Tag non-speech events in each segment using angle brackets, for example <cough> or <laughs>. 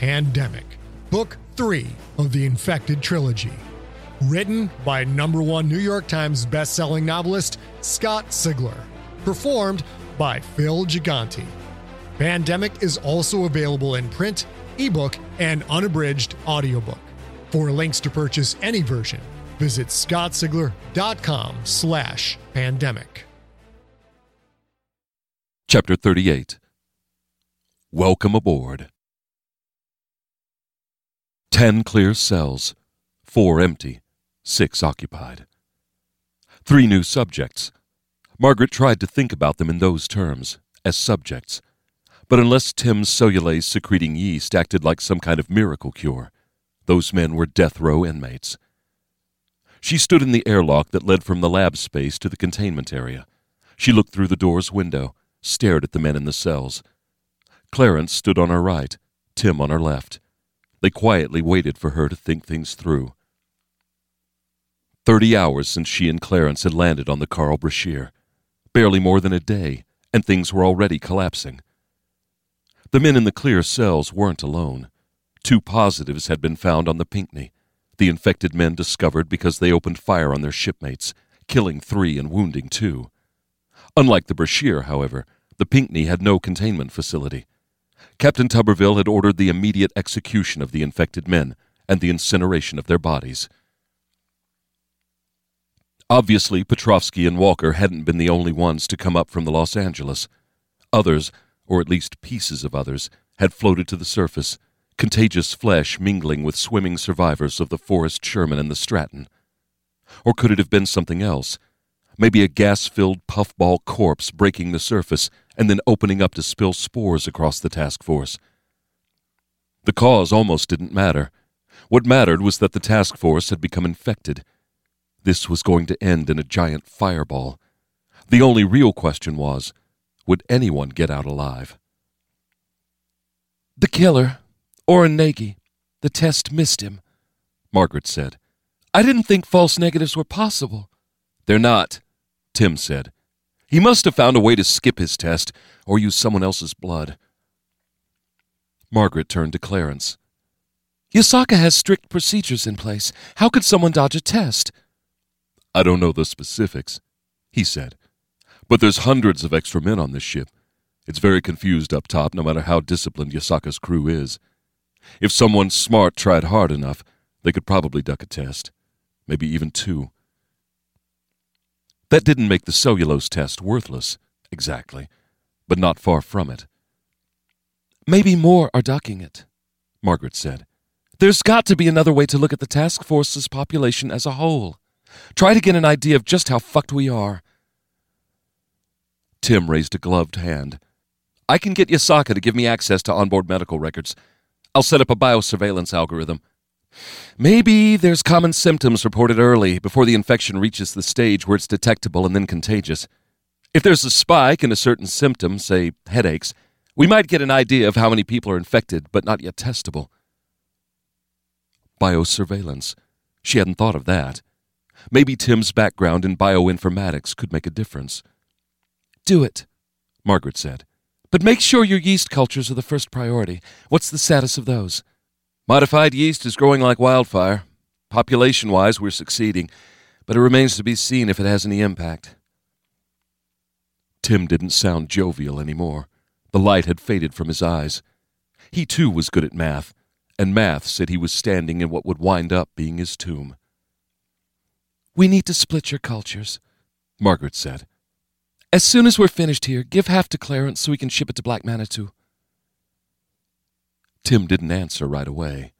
Pandemic, Book 3 of the Infected Trilogy. Written by number one New York Times bestselling novelist Scott Sigler. Performed by Phil Gigante. Pandemic is also available in print, ebook, and unabridged audiobook. For links to purchase any version, visit scottsigler.com slash pandemic. Chapter 38 Welcome aboard. Ten clear cells, four empty, six occupied. Three new subjects. Margaret tried to think about them in those terms, as subjects. But unless Tim's cellulase secreting yeast acted like some kind of miracle cure, those men were death row inmates. She stood in the airlock that led from the lab space to the containment area. She looked through the door's window, stared at the men in the cells. Clarence stood on her right, Tim on her left. They quietly waited for her to think things through. Thirty hours since she and Clarence had landed on the Carl Brashear. Barely more than a day, and things were already collapsing. The men in the clear cells weren't alone. Two positives had been found on the Pinckney, the infected men discovered because they opened fire on their shipmates, killing three and wounding two. Unlike the Brashear, however, the Pinckney had no containment facility. Captain Tuberville had ordered the immediate execution of the infected men and the incineration of their bodies. Obviously, Petrovsky and Walker hadn't been the only ones to come up from the Los Angeles. Others, or at least pieces of others, had floated to the surface, contagious flesh mingling with swimming survivors of the Forrest Sherman and the Stratton. Or could it have been something else? Maybe a gas filled puffball corpse breaking the surface and then opening up to spill spores across the task force. The cause almost didn't matter. What mattered was that the task force had become infected. This was going to end in a giant fireball. The only real question was would anyone get out alive? The killer, Orrin Nagy. The test missed him, Margaret said. I didn't think false negatives were possible. They're not, Tim said. He must have found a way to skip his test or use someone else's blood. Margaret turned to Clarence. Yasaka has strict procedures in place. How could someone dodge a test? I don't know the specifics, he said. But there's hundreds of extra men on this ship. It's very confused up top, no matter how disciplined Yasaka's crew is. If someone smart tried hard enough, they could probably duck a test. Maybe even two. That didn't make the cellulose test worthless, exactly, but not far from it. Maybe more are ducking it, Margaret said. There's got to be another way to look at the task force's population as a whole. Try to get an idea of just how fucked we are. Tim raised a gloved hand. I can get Yasaka to give me access to onboard medical records. I'll set up a biosurveillance algorithm. Maybe there's common symptoms reported early before the infection reaches the stage where it's detectable and then contagious. If there's a spike in a certain symptom, say headaches, we might get an idea of how many people are infected but not yet testable. Biosurveillance. She hadn't thought of that. Maybe Tim's background in bioinformatics could make a difference. Do it, Margaret said. But make sure your yeast cultures are the first priority. What's the status of those? Modified yeast is growing like wildfire. Population wise, we're succeeding, but it remains to be seen if it has any impact. Tim didn't sound jovial anymore. The light had faded from his eyes. He too was good at math, and math said he was standing in what would wind up being his tomb. We need to split your cultures, Margaret said. As soon as we're finished here, give half to Clarence so we can ship it to Black Manitou. Tim didn't answer right away.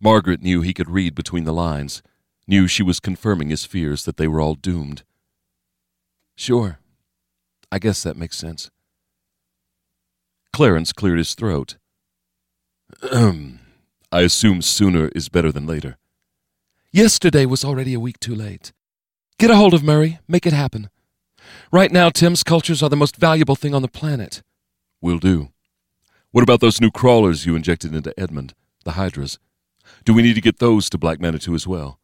Margaret knew he could read between the lines, knew she was confirming his fears that they were all doomed. Sure. I guess that makes sense. Clarence cleared his throat. <clears throat> I assume sooner is better than later. Yesterday was already a week too late. Get a hold of Murray. Make it happen. Right now, Tim's cultures are the most valuable thing on the planet. Will do. What about those new crawlers you injected into Edmund, the Hydras? Do we need to get those to Black Manitou as well?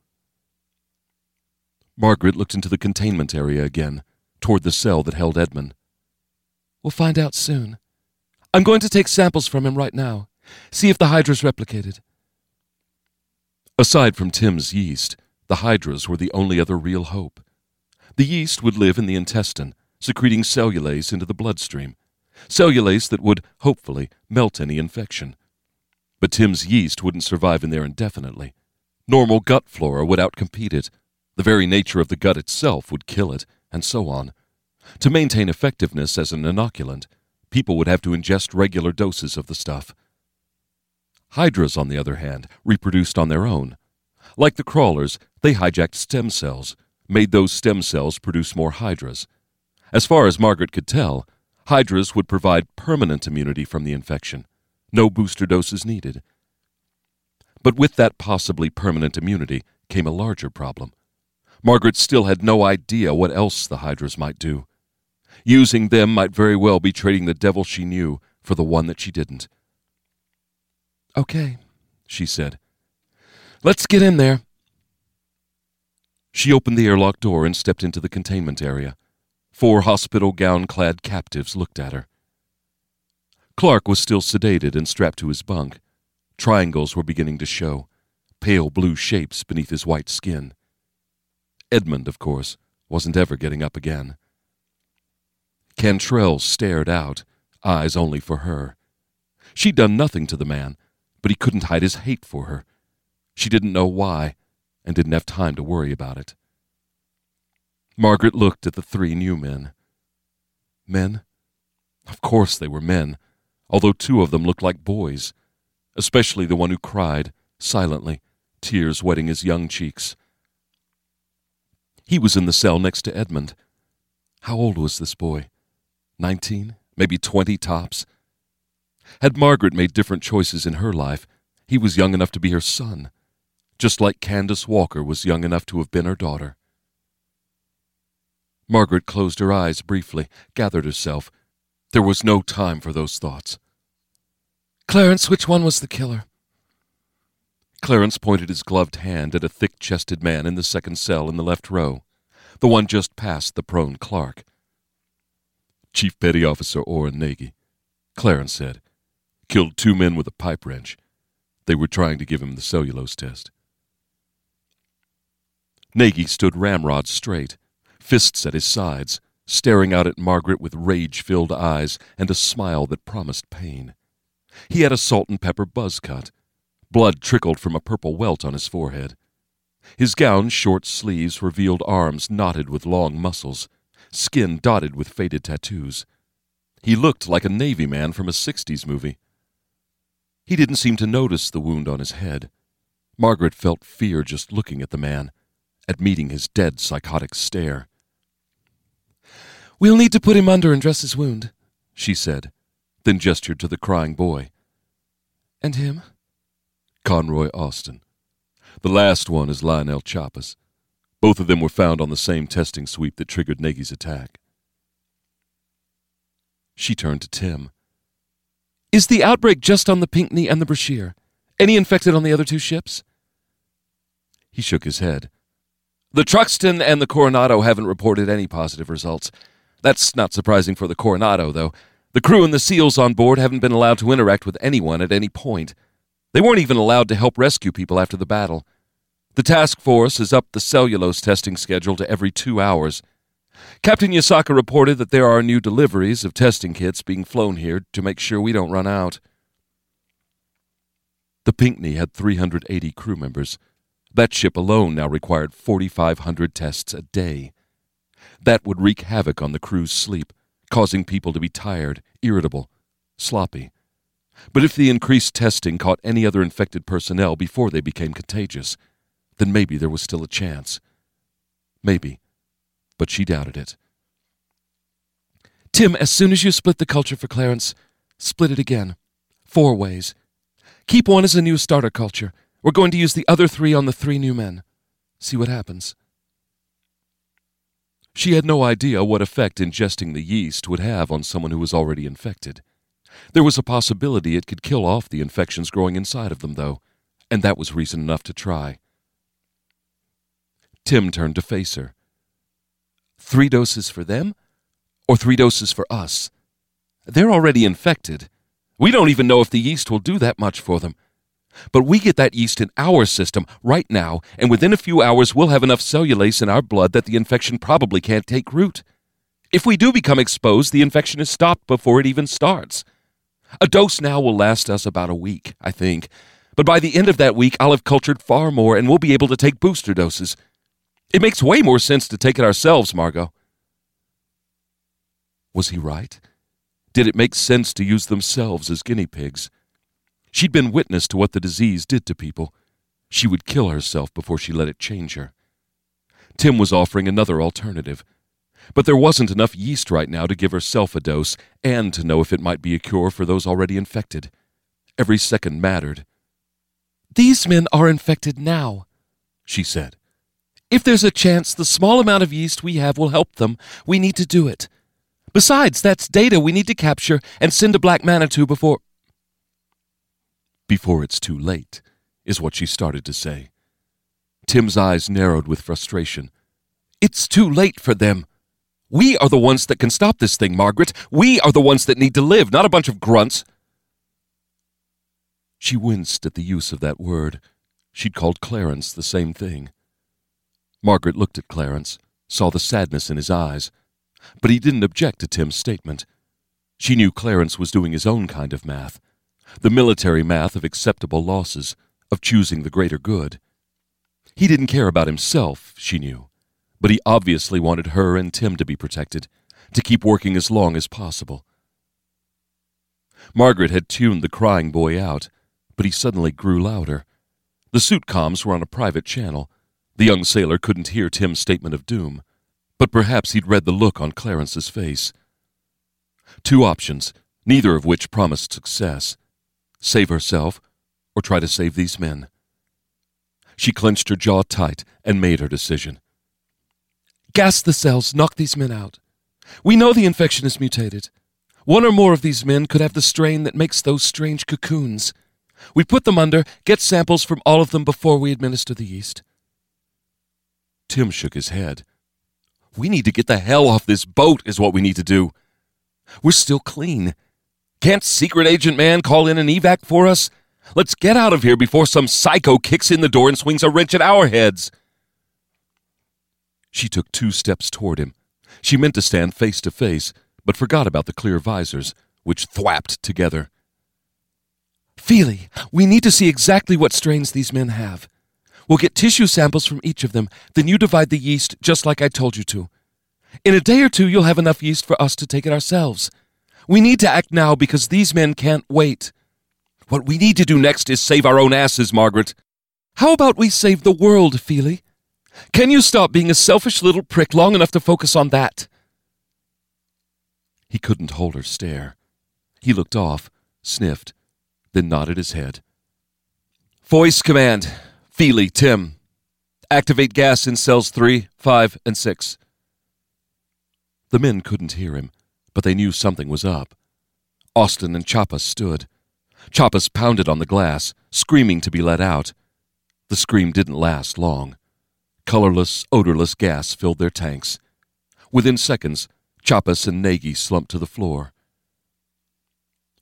Margaret looked into the containment area again, toward the cell that held Edmund. We'll find out soon. I'm going to take samples from him right now. See if the Hydra's replicated. Aside from Tim's yeast, the Hydras were the only other real hope. The yeast would live in the intestine, secreting cellulase into the bloodstream, cellulase that would, hopefully, melt any infection. But Tim's yeast wouldn't survive in there indefinitely. Normal gut flora would outcompete it. The very nature of the gut itself would kill it, and so on. To maintain effectiveness as an inoculant, people would have to ingest regular doses of the stuff. Hydras, on the other hand, reproduced on their own. Like the crawlers, they hijacked stem cells, made those stem cells produce more hydras. As far as Margaret could tell, hydras would provide permanent immunity from the infection. No booster doses needed. But with that possibly permanent immunity came a larger problem. Margaret still had no idea what else the hydras might do. Using them might very well be trading the devil she knew for the one that she didn't. Okay, she said. Let's get in there. She opened the airlock door and stepped into the containment area. Four hospital gown clad captives looked at her. Clark was still sedated and strapped to his bunk. Triangles were beginning to show, pale blue shapes beneath his white skin. Edmund, of course, wasn't ever getting up again. Cantrell stared out, eyes only for her. She'd done nothing to the man, but he couldn't hide his hate for her. She didn't know why, and didn't have time to worry about it. Margaret looked at the three new men. Men? Of course they were men, although two of them looked like boys, especially the one who cried, silently, tears wetting his young cheeks. He was in the cell next to Edmund. How old was this boy? Nineteen? Maybe twenty tops? Had Margaret made different choices in her life, he was young enough to be her son, just like Candace Walker was young enough to have been her daughter. Margaret closed her eyes briefly, gathered herself. There was no time for those thoughts. Clarence, which one was the killer? Clarence pointed his gloved hand at a thick chested man in the second cell in the left row, the one just past the prone Clark. Chief Petty Officer Orrin Nagy, Clarence said. Killed two men with a pipe wrench. They were trying to give him the cellulose test. Nagy stood ramrod straight, fists at his sides, staring out at Margaret with rage filled eyes and a smile that promised pain. He had a salt and pepper buzz cut. Blood trickled from a purple welt on his forehead. His gown's short sleeves revealed arms knotted with long muscles, skin dotted with faded tattoos. He looked like a Navy man from a 60s movie. He didn't seem to notice the wound on his head. Margaret felt fear just looking at the man, at meeting his dead psychotic stare. We'll need to put him under and dress his wound, she said, then gestured to the crying boy. And him? Conroy Austin. The last one is Lionel Chappas. Both of them were found on the same testing sweep that triggered Nagy's attack. She turned to Tim. Is the outbreak just on the Pinckney and the Brashear? Any infected on the other two ships? He shook his head. The Truxton and the Coronado haven't reported any positive results. That's not surprising for the Coronado, though. The crew and the SEALs on board haven't been allowed to interact with anyone at any point. They weren't even allowed to help rescue people after the battle. The task force has upped the cellulose testing schedule to every two hours, Captain Yasaka reported that there are new deliveries of testing kits being flown here to make sure we don't run out. The Pinckney had 380 crew members. That ship alone now required 4,500 tests a day. That would wreak havoc on the crew's sleep, causing people to be tired, irritable, sloppy. But if the increased testing caught any other infected personnel before they became contagious, then maybe there was still a chance. Maybe. But she doubted it. Tim, as soon as you split the culture for Clarence, split it again. Four ways. Keep one as a new starter culture. We're going to use the other three on the three new men. See what happens. She had no idea what effect ingesting the yeast would have on someone who was already infected. There was a possibility it could kill off the infections growing inside of them, though, and that was reason enough to try. Tim turned to face her. Three doses for them, or three doses for us? They're already infected. We don't even know if the yeast will do that much for them. But we get that yeast in our system right now, and within a few hours we'll have enough cellulase in our blood that the infection probably can't take root. If we do become exposed, the infection is stopped before it even starts. A dose now will last us about a week, I think. But by the end of that week, I'll have cultured far more and we'll be able to take booster doses. It makes way more sense to take it ourselves, Margot. Was he right? Did it make sense to use themselves as guinea pigs? She'd been witness to what the disease did to people. She would kill herself before she let it change her. Tim was offering another alternative but there wasn't enough yeast right now to give herself a dose and to know if it might be a cure for those already infected. Every second mattered. These men are infected now, she said. If there's a chance the small amount of yeast we have will help them, we need to do it. Besides, that's data we need to capture and send to Black Manitou before. Before it's too late, is what she started to say. Tim's eyes narrowed with frustration. It's too late for them. We are the ones that can stop this thing, Margaret. We are the ones that need to live, not a bunch of grunts. She winced at the use of that word. She'd called Clarence the same thing. Margaret looked at Clarence, saw the sadness in his eyes, but he didn't object to Tim's statement. She knew Clarence was doing his own kind of math, the military math of acceptable losses, of choosing the greater good. He didn't care about himself, she knew but he obviously wanted her and Tim to be protected, to keep working as long as possible. Margaret had tuned the crying boy out, but he suddenly grew louder. The suit comms were on a private channel. The young sailor couldn't hear Tim's statement of doom, but perhaps he'd read the look on Clarence's face. Two options, neither of which promised success save herself or try to save these men. She clenched her jaw tight and made her decision. Gas the cells, knock these men out. We know the infection is mutated. One or more of these men could have the strain that makes those strange cocoons. We put them under, get samples from all of them before we administer the yeast. Tim shook his head. We need to get the hell off this boat, is what we need to do. We're still clean. Can't Secret Agent Man call in an evac for us? Let's get out of here before some psycho kicks in the door and swings a wrench at our heads. She took two steps toward him. She meant to stand face to face, but forgot about the clear visors, which thwapped together. Feely, we need to see exactly what strains these men have. We'll get tissue samples from each of them, then you divide the yeast just like I told you to. In a day or two, you'll have enough yeast for us to take it ourselves. We need to act now because these men can't wait. What we need to do next is save our own asses, Margaret. How about we save the world, Feely? Can you stop being a selfish little prick long enough to focus on that? He couldn't hold her stare. He looked off, sniffed, then nodded his head. Voice command. Feely, Tim. Activate gas in cells 3, 5, and 6. The men couldn't hear him, but they knew something was up. Austin and Chappas stood. Chappas pounded on the glass, screaming to be let out. The scream didn't last long. Colorless, odorless gas filled their tanks. Within seconds, Chappas and Nagy slumped to the floor.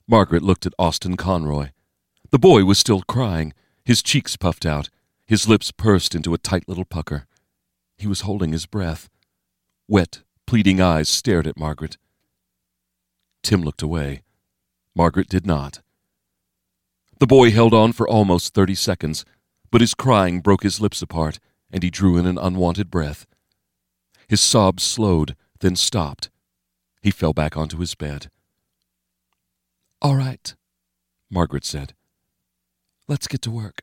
Margaret looked at Austin Conroy. The boy was still crying, his cheeks puffed out, his lips pursed into a tight little pucker. He was holding his breath. Wet, pleading eyes stared at Margaret. Tim looked away. Margaret did not. The boy held on for almost thirty seconds, but his crying broke his lips apart, and he drew in an unwanted breath. His sobs slowed, then stopped. He fell back onto his bed. All right, Margaret said. Let's get to work.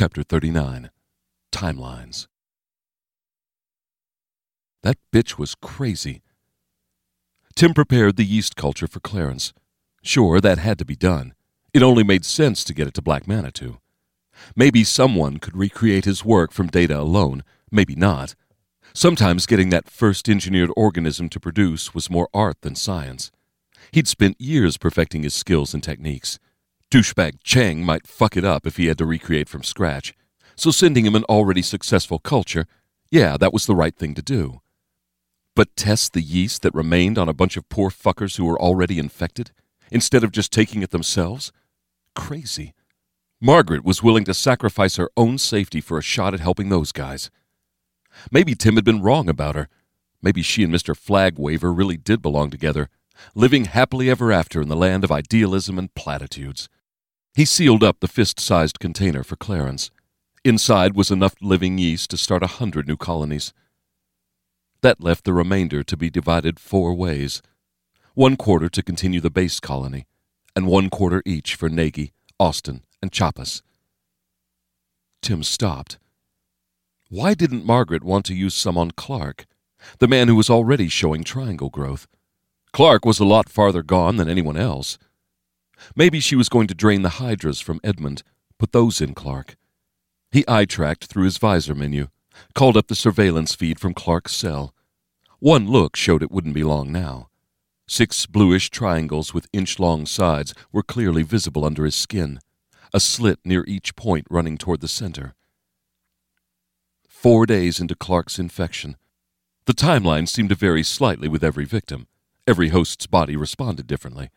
Chapter 39 Timelines That bitch was crazy. Tim prepared the yeast culture for Clarence. Sure, that had to be done. It only made sense to get it to Black Manitou. Maybe someone could recreate his work from data alone, maybe not. Sometimes getting that first engineered organism to produce was more art than science. He'd spent years perfecting his skills and techniques. Douchebag Chang might fuck it up if he had to recreate from scratch. So sending him an already successful culture, yeah, that was the right thing to do. But test the yeast that remained on a bunch of poor fuckers who were already infected, instead of just taking it themselves? Crazy. Margaret was willing to sacrifice her own safety for a shot at helping those guys. Maybe Tim had been wrong about her. Maybe she and Mr. Flagwaver really did belong together, living happily ever after in the land of idealism and platitudes. He sealed up the fist sized container for Clarence. Inside was enough living yeast to start a hundred new colonies. That left the remainder to be divided four ways one quarter to continue the base colony, and one quarter each for Nagy, Austin, and Chappas. Tim stopped. Why didn't Margaret want to use some on Clark, the man who was already showing triangle growth? Clark was a lot farther gone than anyone else. Maybe she was going to drain the hydras from Edmund, put those in Clark. He eye tracked through his visor menu, called up the surveillance feed from Clark's cell. One look showed it wouldn't be long now. Six bluish triangles with inch long sides were clearly visible under his skin, a slit near each point running toward the center. Four days into Clark's infection. The timeline seemed to vary slightly with every victim. Every host's body responded differently.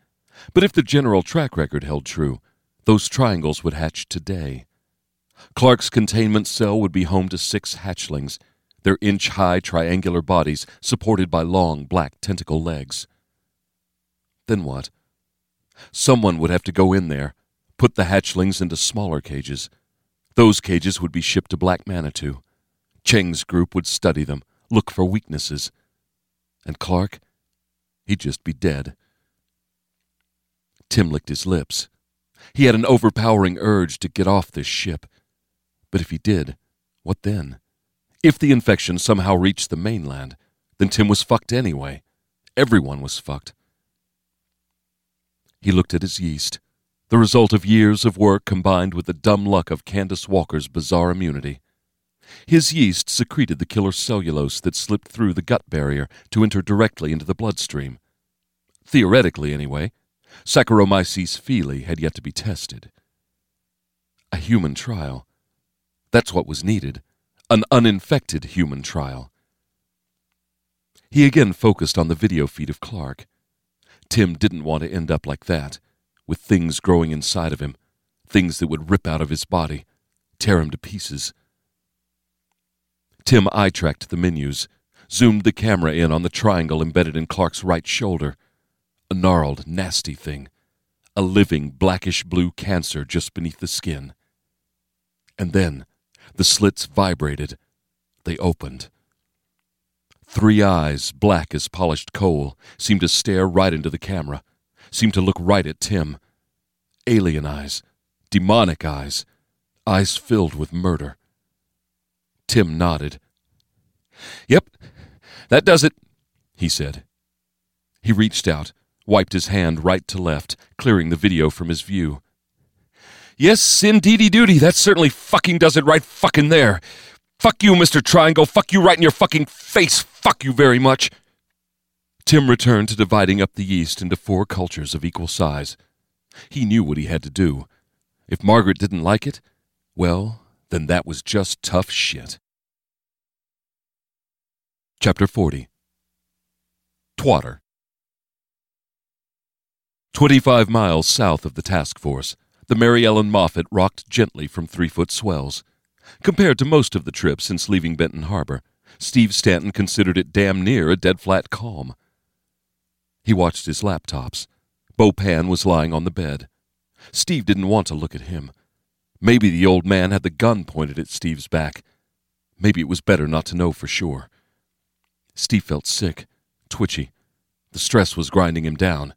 But if the general track record held true, those triangles would hatch today. Clark's containment cell would be home to six hatchlings, their inch high triangular bodies supported by long black tentacle legs. Then what? Someone would have to go in there, put the hatchlings into smaller cages. Those cages would be shipped to Black Manitou. Cheng's group would study them, look for weaknesses. And Clark? He'd just be dead. Tim licked his lips. He had an overpowering urge to get off this ship. But if he did, what then? If the infection somehow reached the mainland, then Tim was fucked anyway. Everyone was fucked. He looked at his yeast, the result of years of work combined with the dumb luck of Candace Walker's bizarre immunity. His yeast secreted the killer cellulase that slipped through the gut barrier to enter directly into the bloodstream. Theoretically, anyway, Saccharomyces fili had yet to be tested. A human trial. That's what was needed an uninfected human trial. He again focused on the video feed of Clark. Tim didn't want to end up like that, with things growing inside of him, things that would rip out of his body, tear him to pieces. Tim eye tracked the menus, zoomed the camera in on the triangle embedded in Clark's right shoulder. A gnarled, nasty thing. A living, blackish blue cancer just beneath the skin. And then the slits vibrated. They opened. Three eyes, black as polished coal, seemed to stare right into the camera, seemed to look right at Tim. Alien eyes, demonic eyes, eyes filled with murder. Tim nodded. Yep, that does it, he said. He reached out, wiped his hand right to left, clearing the video from his view. Yes, indeedy duty. That certainly fucking does it right fucking there. Fuck you, Mr. Triangle. Fuck you right in your fucking face. Fuck you very much. Tim returned to dividing up the yeast into four cultures of equal size. He knew what he had to do. If Margaret didn't like it, well, then that was just tough shit. Chapter 40 Twatter 25 miles south of the task force, the Mary Ellen Moffat rocked gently from three foot swells. Compared to most of the trips since leaving Benton Harbor, Steve Stanton considered it damn near a dead flat calm. He watched his laptops. Bo Pan was lying on the bed. Steve didn't want to look at him. Maybe the old man had the gun pointed at Steve's back. Maybe it was better not to know for sure. Steve felt sick, twitchy. The stress was grinding him down.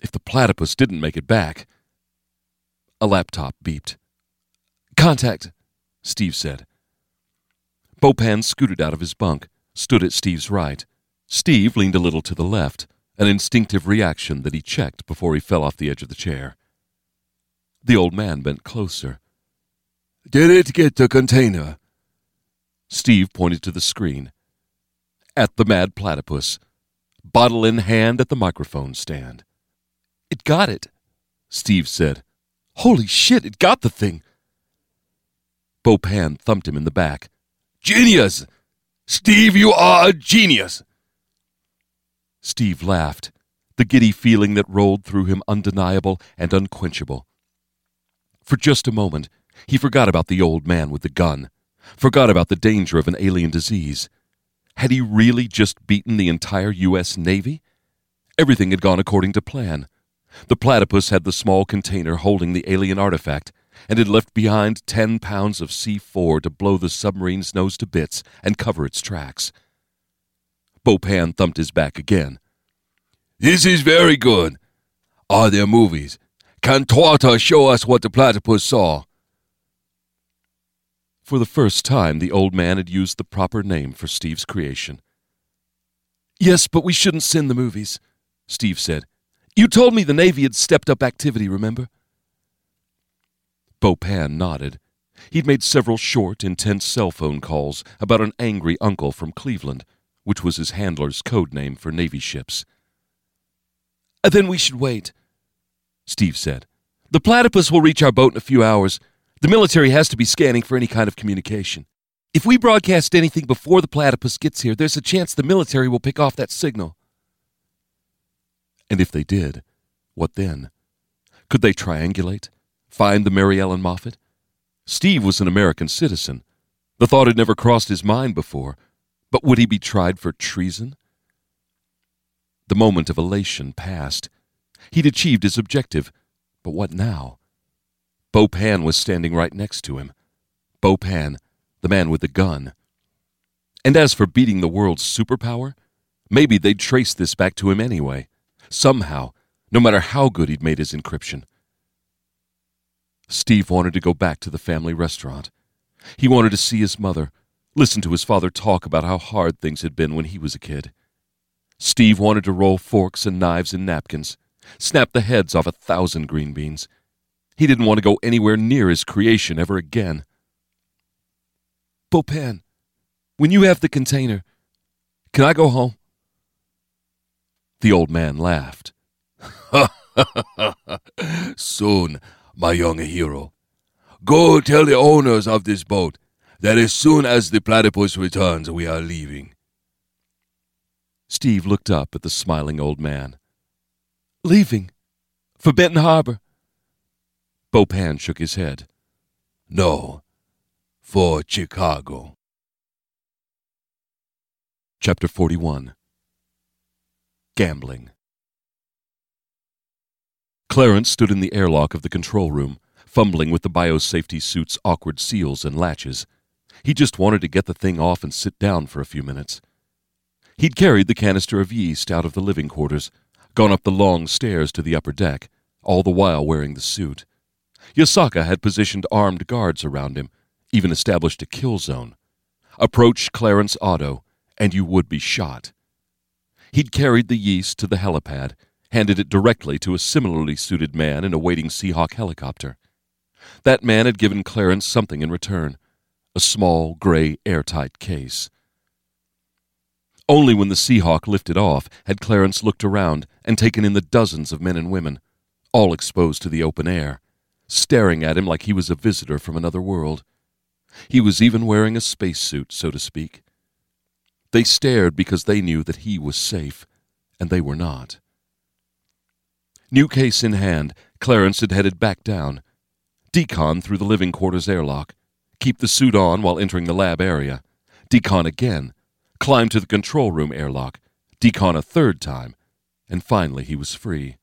If the platypus didn't make it back, a laptop beeped. Contact, Steve said. Bo Pan scooted out of his bunk, stood at Steve's right. Steve leaned a little to the left, an instinctive reaction that he checked before he fell off the edge of the chair. The old man bent closer. Did it get the container? Steve pointed to the screen. At the mad platypus, bottle in hand at the microphone stand. It got it, Steve said. Holy shit, it got the thing. Bo Pan thumped him in the back. Genius! Steve, you are a genius! Steve laughed, the giddy feeling that rolled through him undeniable and unquenchable. For just a moment, he forgot about the old man with the gun, forgot about the danger of an alien disease. Had he really just beaten the entire U.S. Navy? Everything had gone according to plan. The platypus had the small container holding the alien artifact and had left behind ten pounds of C4 to blow the submarine's nose to bits and cover its tracks. Bo Pan thumped his back again. This is very good. Are there movies? Can Twatter show us what the platypus saw? For the first time, the old man had used the proper name for Steve's creation. Yes, but we shouldn't send the movies, Steve said. You told me the Navy had stepped up activity, remember? Bo Pan nodded. He'd made several short, intense cell phone calls about an angry uncle from Cleveland, which was his handler's code name for Navy ships. Uh, then we should wait, Steve said. The platypus will reach our boat in a few hours. The military has to be scanning for any kind of communication. If we broadcast anything before the platypus gets here, there's a chance the military will pick off that signal. And if they did, what then? Could they triangulate? Find the Mary Ellen Moffat? Steve was an American citizen. The thought had never crossed his mind before. But would he be tried for treason? The moment of elation passed. He'd achieved his objective. But what now? Bo Pan was standing right next to him. Bo Pan, the man with the gun. And as for beating the world's superpower, maybe they'd trace this back to him anyway somehow, no matter how good he'd made his encryption. Steve wanted to go back to the family restaurant. He wanted to see his mother, Listen to his father talk about how hard things had been when he was a kid. Steve wanted to roll forks and knives and napkins, snap the heads off a thousand green beans. He didn't want to go anywhere near his creation ever again. Bo Pan, when you have the container, can I go home? The old man laughed. <laughs> Soon, my young hero. Go tell the owners of this boat that as soon as the platypus returns, we are leaving. Steve looked up at the smiling old man. Leaving? For Benton Harbor? Bo Pan shook his head. No, for Chicago. Chapter 41 Gambling Clarence stood in the airlock of the control room, fumbling with the biosafety suit's awkward seals and latches. He just wanted to get the thing off and sit down for a few minutes. He'd carried the canister of yeast out of the living quarters, gone up the long stairs to the upper deck, all the while wearing the suit. Yasaka had positioned armed guards around him, even established a kill zone. Approach Clarence Otto, and you would be shot. He'd carried the yeast to the helipad, handed it directly to a similarly suited man in a waiting Seahawk helicopter. That man had given Clarence something in return a small, gray, airtight case. Only when the Seahawk lifted off had Clarence looked around and taken in the dozens of men and women, all exposed to the open air, staring at him like he was a visitor from another world. He was even wearing a spacesuit, so to speak. They stared because they knew that he was safe, and they were not. New case in hand, Clarence had headed back down. Decon through the living quarters airlock. Keep the suit on while entering the lab area. Decon again. Climb to the control room airlock. Decon a third time. And finally he was free.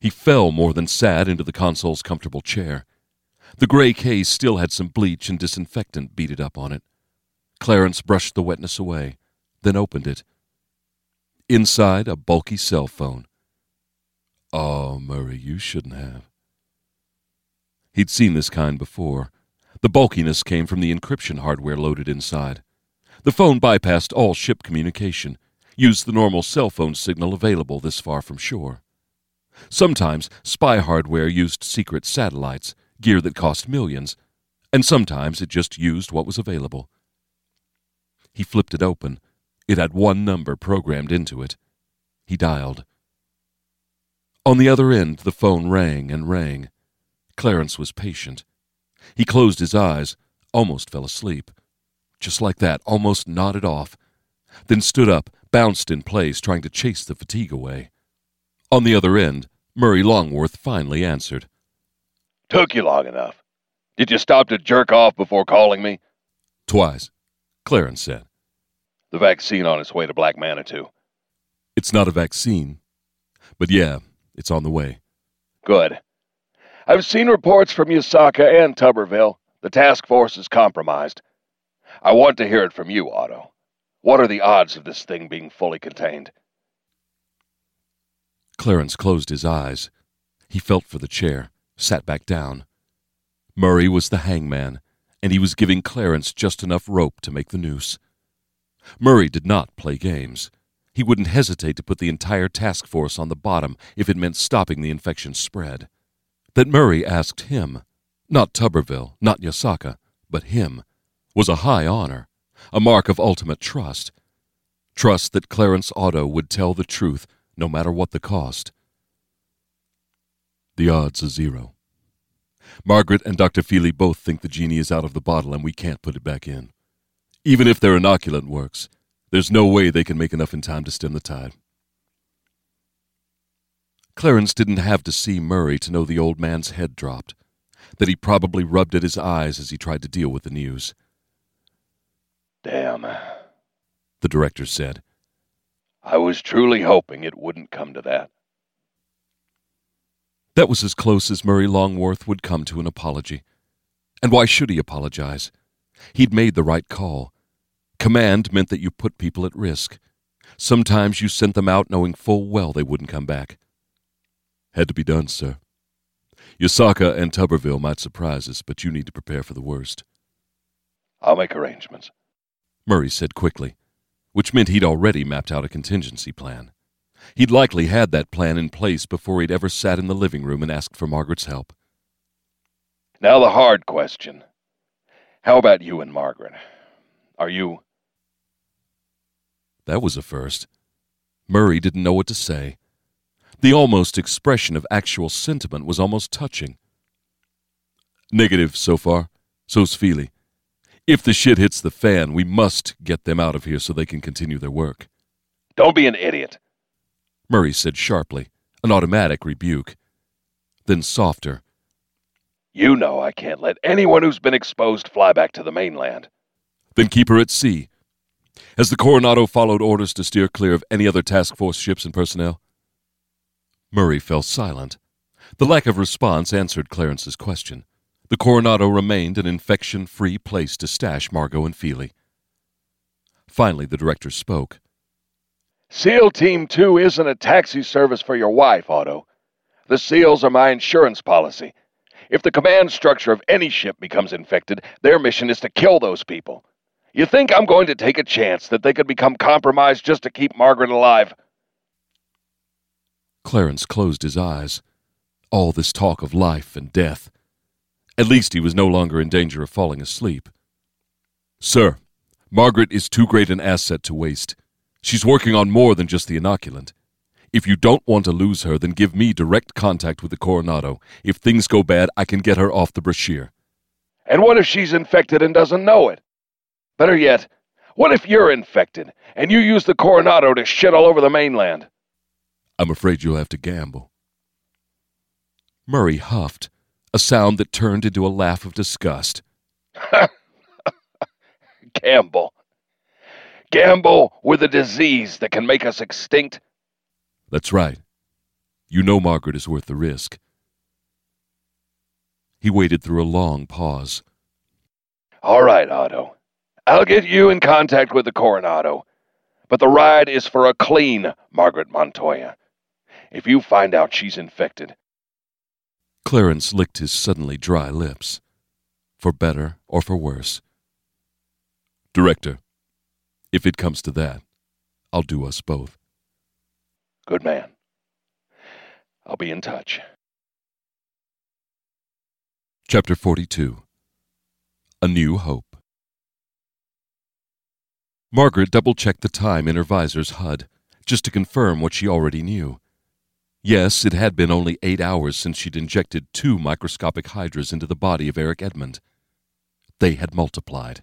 He fell more than sat into the console's comfortable chair. The gray case still had some bleach and disinfectant beaded up on it. Clarence brushed the wetness away, then opened it. Inside, a bulky cell phone. Oh, Murray, you shouldn't have. He'd seen this kind before. The bulkiness came from the encryption hardware loaded inside. The phone bypassed all ship communication, used the normal cell phone signal available this far from shore. Sometimes spy hardware used secret satellites, gear that cost millions, and sometimes it just used what was available. He flipped it open. It had one number programmed into it. He dialed. On the other end, the phone rang and rang. Clarence was patient. He closed his eyes, almost fell asleep. Just like that, almost nodded off, then stood up, bounced in place, trying to chase the fatigue away. On the other end, Murray Longworth finally answered. Took you long enough. Did you stop to jerk off before calling me? Twice. Clarence said. The vaccine on its way to Black Manitou. It's not a vaccine. But yeah, it's on the way. Good. I've seen reports from Yasaka and Tuberville. The task force is compromised. I want to hear it from you, Otto. What are the odds of this thing being fully contained? Clarence closed his eyes. He felt for the chair, sat back down. Murray was the hangman, and he was giving Clarence just enough rope to make the noose. Murray did not play games. He wouldn't hesitate to put the entire task force on the bottom if it meant stopping the infection spread. That Murray asked him, not Tuberville, not Yasaka, but him, was a high honor, a mark of ultimate trust. Trust that Clarence Otto would tell the truth no matter what the cost. The odds are zero. Margaret and Dr. Feely both think the genie is out of the bottle and we can't put it back in. Even if their inoculant works, there's no way they can make enough in time to stem the tide. Clarence didn't have to see Murray to know the old man's head dropped, that he probably rubbed at his eyes as he tried to deal with the news. Damn, the director said. I was truly hoping it wouldn't come to that. That was as close as Murray Longworth would come to an apology. And why should he apologize? He'd made the right call. Command meant that you put people at risk. Sometimes you sent them out knowing full well they wouldn't come back. Had to be done, sir. Yasaka and Tuberville might surprise us, but you need to prepare for the worst. I'll make arrangements. Murray said quickly, which meant he'd already mapped out a contingency plan. He'd likely had that plan in place before he'd ever sat in the living room and asked for Margaret's help. Now, the hard question. How about you and Margaret? Are you. That was a first. Murray didn't know what to say. The almost expression of actual sentiment was almost touching. Negative so far. So's Feely. If the shit hits the fan, we must get them out of here so they can continue their work. Don't be an idiot. Murray said sharply, an automatic rebuke. Then softer. You know I can't let anyone who's been exposed fly back to the mainland. Then keep her at sea. Has the Coronado followed orders to steer clear of any other task force ships and personnel? Murray fell silent. The lack of response answered Clarence's question. The Coronado remained an infection free place to stash Margot and Feely. Finally, the director spoke. SEAL Team 2 isn't a taxi service for your wife, Otto. The SEALs are my insurance policy. If the command structure of any ship becomes infected, their mission is to kill those people. You think I'm going to take a chance that they could become compromised just to keep Margaret alive? Clarence closed his eyes. All this talk of life and death. At least he was no longer in danger of falling asleep. Sir, Margaret is too great an asset to waste. She's working on more than just the inoculant. If you don't want to lose her, then give me direct contact with the Coronado. If things go bad, I can get her off the Brashear. And what if she's infected and doesn't know it? Better yet, what if you're infected and you use the Coronado to shit all over the mainland? I'm afraid you'll have to gamble. Murray huffed, a sound that turned into a laugh of disgust. <laughs> gamble. Gamble with a disease that can make us extinct? That's right. You know Margaret is worth the risk. He waited through a long pause. All right, Otto. I'll get you in contact with the Coronado. But the ride is for a clean Margaret Montoya. If you find out she's infected. Clarence licked his suddenly dry lips. For better or for worse. Director, if it comes to that, I'll do us both. Good man. I'll be in touch. Chapter 42 A New Hope Margaret double checked the time in her visor's HUD, just to confirm what she already knew. Yes, it had been only eight hours since she'd injected two microscopic hydras into the body of Eric Edmund. They had multiplied.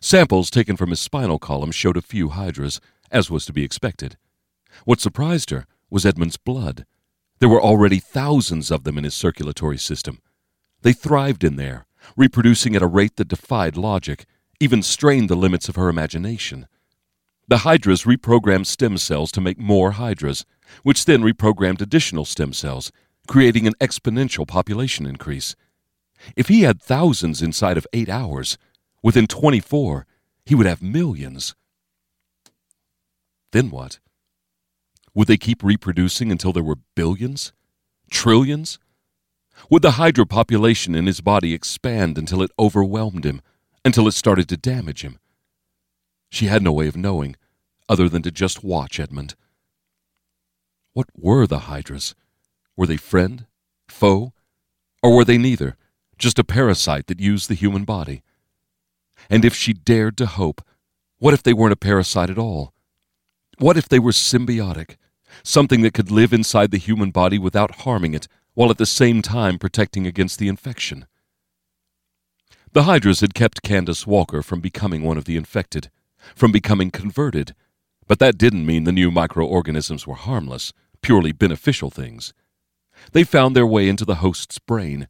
Samples taken from his spinal column showed a few hydras, as was to be expected. What surprised her was Edmund's blood. There were already thousands of them in his circulatory system. They thrived in there, reproducing at a rate that defied logic, even strained the limits of her imagination. The hydras reprogrammed stem cells to make more hydras, which then reprogrammed additional stem cells, creating an exponential population increase. If he had thousands inside of eight hours, within 24, he would have millions. Then what? Would they keep reproducing until there were billions? Trillions? Would the hydra population in his body expand until it overwhelmed him, until it started to damage him? She had no way of knowing, other than to just watch Edmund. What were the hydras? Were they friend? Foe? Or were they neither, just a parasite that used the human body? And if she dared to hope, what if they weren't a parasite at all? What if they were symbiotic, something that could live inside the human body without harming it, while at the same time protecting against the infection? The Hydras had kept Candace Walker from becoming one of the infected, from becoming converted, but that didn't mean the new microorganisms were harmless, purely beneficial things. They found their way into the host's brain.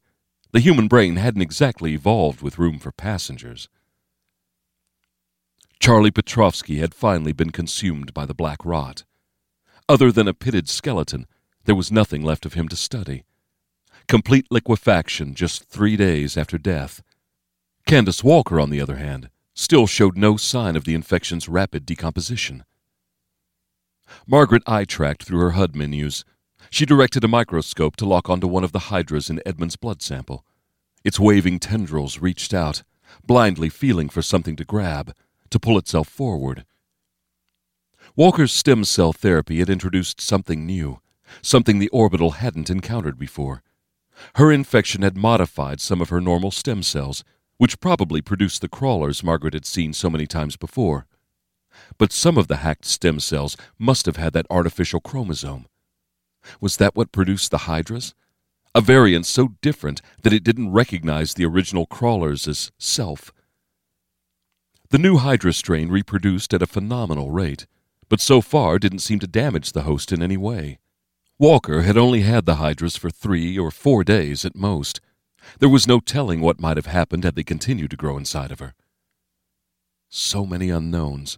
The human brain hadn't exactly evolved with room for passengers. Charlie Petrovsky had finally been consumed by the black rot. Other than a pitted skeleton, there was nothing left of him to study. Complete liquefaction just three days after death. Candace Walker, on the other hand, still showed no sign of the infection's rapid decomposition. Margaret eye tracked through her HUD menus. She directed a microscope to lock onto one of the hydras in Edmund's blood sample. Its waving tendrils reached out, blindly feeling for something to grab, to pull itself forward. Walker's stem cell therapy had introduced something new, something the orbital hadn't encountered before. Her infection had modified some of her normal stem cells, which probably produced the crawlers Margaret had seen so many times before. But some of the hacked stem cells must have had that artificial chromosome. Was that what produced the hydras? A variant so different that it didn't recognize the original crawlers as self. The new hydra strain reproduced at a phenomenal rate, but so far didn't seem to damage the host in any way. Walker had only had the hydras for three or four days at most. There was no telling what might have happened had they continued to grow inside of her. So many unknowns.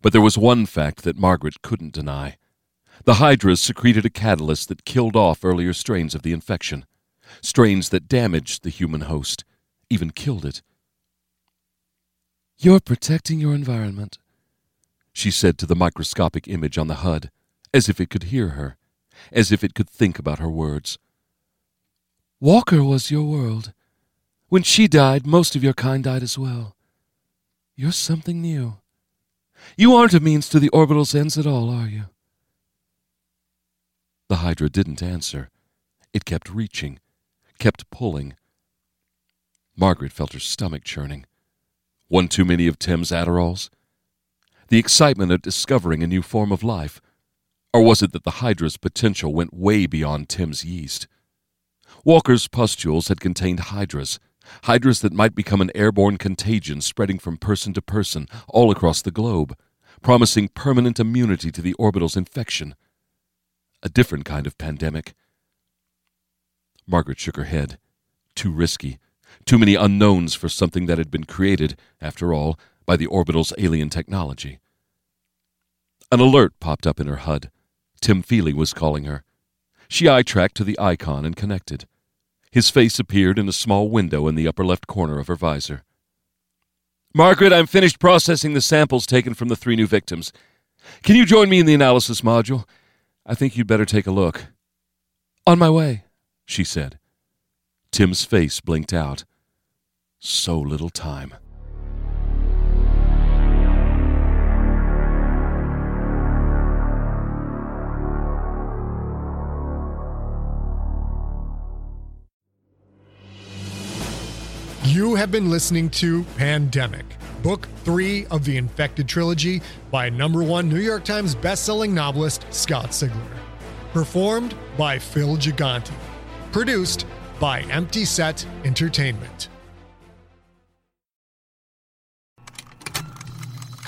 But there was one fact that Margaret couldn't deny. The hydras secreted a catalyst that killed off earlier strains of the infection, strains that damaged the human host, even killed it. You're protecting your environment, she said to the microscopic image on the HUD, as if it could hear her, as if it could think about her words. Walker was your world. When she died, most of your kind died as well. You're something new. You aren't a means to the orbital's ends at all, are you? The Hydra didn't answer. It kept reaching, kept pulling. Margaret felt her stomach churning. One too many of Tim's Adderalls? The excitement of discovering a new form of life? Or was it that the Hydra's potential went way beyond Tim's yeast? Walker's pustules had contained hydras, hydras that might become an airborne contagion spreading from person to person all across the globe, promising permanent immunity to the orbital's infection. A different kind of pandemic. Margaret shook her head. Too risky. Too many unknowns for something that had been created, after all, by the orbital's alien technology. An alert popped up in her HUD. Tim Feely was calling her. She eye tracked to the icon and connected. His face appeared in a small window in the upper left corner of her visor. Margaret, I'm finished processing the samples taken from the three new victims. Can you join me in the analysis module? I think you'd better take a look. On my way, she said. Tim's face blinked out. So little time. You have been listening to Pandemic, book three of the Infected trilogy by number one New York Times bestselling novelist Scott Sigler. Performed by Phil Gigante. Produced by Empty Set Entertainment.